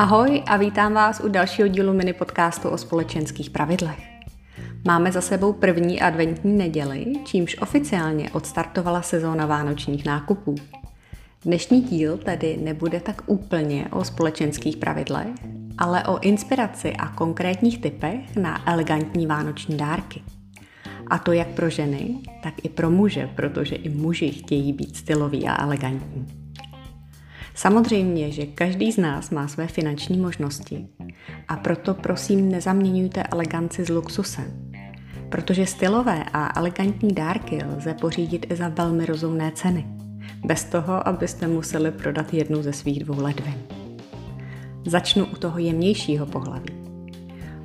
Ahoj a vítám vás u dalšího dílu mini podcastu o společenských pravidlech. Máme za sebou první adventní neděli, čímž oficiálně odstartovala sezóna vánočních nákupů. Dnešní díl tedy nebude tak úplně o společenských pravidlech, ale o inspiraci a konkrétních typech na elegantní vánoční dárky. A to jak pro ženy, tak i pro muže, protože i muži chtějí být styloví a elegantní. Samozřejmě, že každý z nás má své finanční možnosti a proto prosím nezaměňujte eleganci s luxusem, protože stylové a elegantní dárky lze pořídit i za velmi rozumné ceny, bez toho, abyste museli prodat jednu ze svých dvou ledvin. Začnu u toho jemnějšího pohlaví.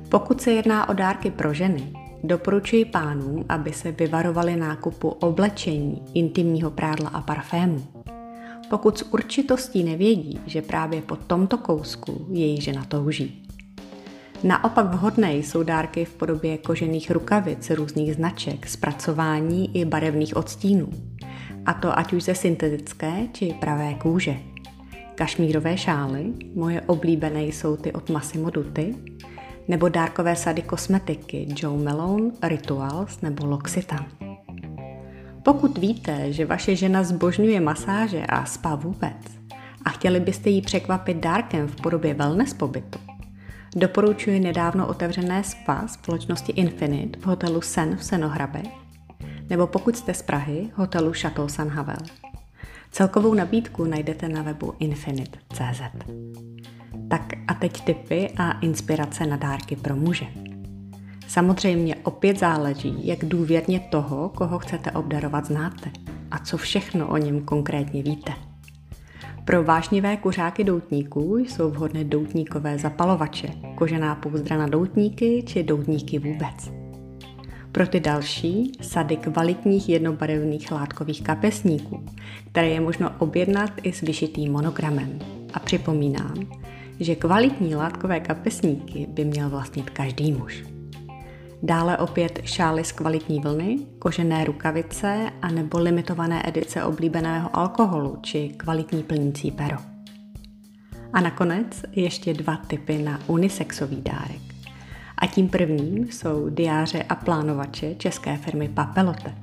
Pokud se jedná o dárky pro ženy, doporučuji pánům, aby se vyvarovali nákupu oblečení, intimního prádla a parfému. Pokud s určitostí nevědí, že právě po tomto kousku její žena touží. Naopak vhodné jsou dárky v podobě kožených rukavic různých značek, zpracování i barevných odstínů. A to ať už ze syntetické či pravé kůže. Kašmírové šály, moje oblíbené jsou ty od Massimo Dutti, nebo dárkové sady kosmetiky Joe Malone, Rituals nebo L'Occitane. Pokud víte, že vaše žena zbožňuje masáže a spa vůbec a chtěli byste jí překvapit dárkem v podobě wellness pobytu, doporučuji nedávno otevřené spa společnosti Infinite v hotelu Sen v Senohrabe, nebo pokud jste z Prahy, hotelu Chateau San Havel. Celkovou nabídku najdete na webu infinite.cz. Tak a teď tipy a inspirace na dárky pro muže. Samozřejmě opět záleží, jak důvěrně toho, koho chcete obdarovat, znáte a co všechno o něm konkrétně víte. Pro vášnivé kuřáky doutníků jsou vhodné doutníkové zapalovače, kožená pouzdra na doutníky či doutníky vůbec. Pro ty další sady kvalitních jednobarevných látkových kapesníků, které je možno objednat i s vyšitým monogramem. A připomínám, že kvalitní látkové kapesníky by měl vlastnit každý muž. Dále opět šály z kvalitní vlny, kožené rukavice a nebo limitované edice oblíbeného alkoholu či kvalitní plnící pero. A nakonec ještě dva typy na unisexový dárek. A tím prvním jsou diáře a plánovače české firmy Papelote,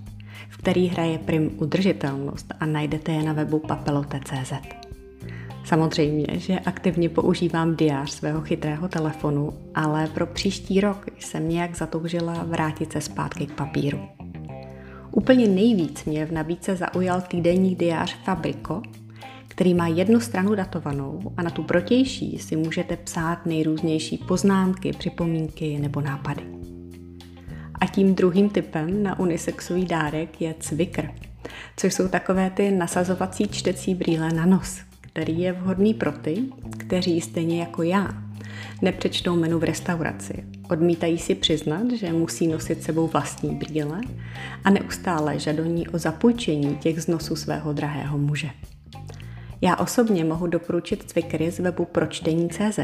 v který hraje prim udržitelnost a najdete je na webu papelote.cz. Samozřejmě, že aktivně používám diář svého chytrého telefonu, ale pro příští rok jsem nějak zatoužila vrátit se zpátky k papíru. Úplně nejvíc mě v nabídce zaujal týdenní diář Fabrico, který má jednu stranu datovanou a na tu protější si můžete psát nejrůznější poznámky, připomínky nebo nápady. A tím druhým typem na unisexový dárek je cvikr, což jsou takové ty nasazovací čtecí brýle na nos, který je vhodný pro ty, kteří stejně jako já nepřečtou menu v restauraci. Odmítají si přiznat, že musí nosit sebou vlastní brýle a neustále žadoní o zapůjčení těch z nosu svého drahého muže. Já osobně mohu doporučit cvikry z webu pročtení.cz,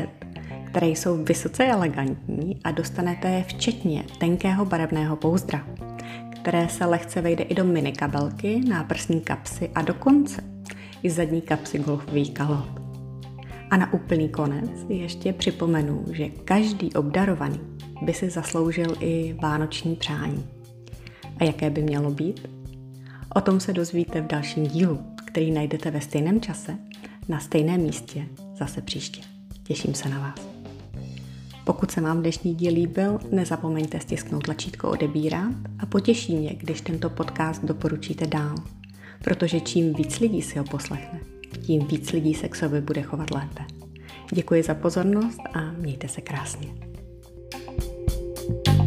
které jsou vysoce elegantní a dostanete je včetně tenkého barevného pouzdra, které se lehce vejde i do mini kabelky, náprsní kapsy a dokonce i zadní kapsy golfových kalot. A na úplný konec ještě připomenu, že každý obdarovaný by si zasloužil i vánoční přání. A jaké by mělo být? O tom se dozvíte v dalším dílu, který najdete ve stejném čase, na stejném místě, zase příště. Těším se na vás. Pokud se vám dnešní díl líbil, nezapomeňte stisknout tlačítko odebírat a potěší mě, když tento podcast doporučíte dál protože čím víc lidí si ho poslechne, tím víc lidí se k sobě bude chovat lépe. Děkuji za pozornost a mějte se krásně. thank you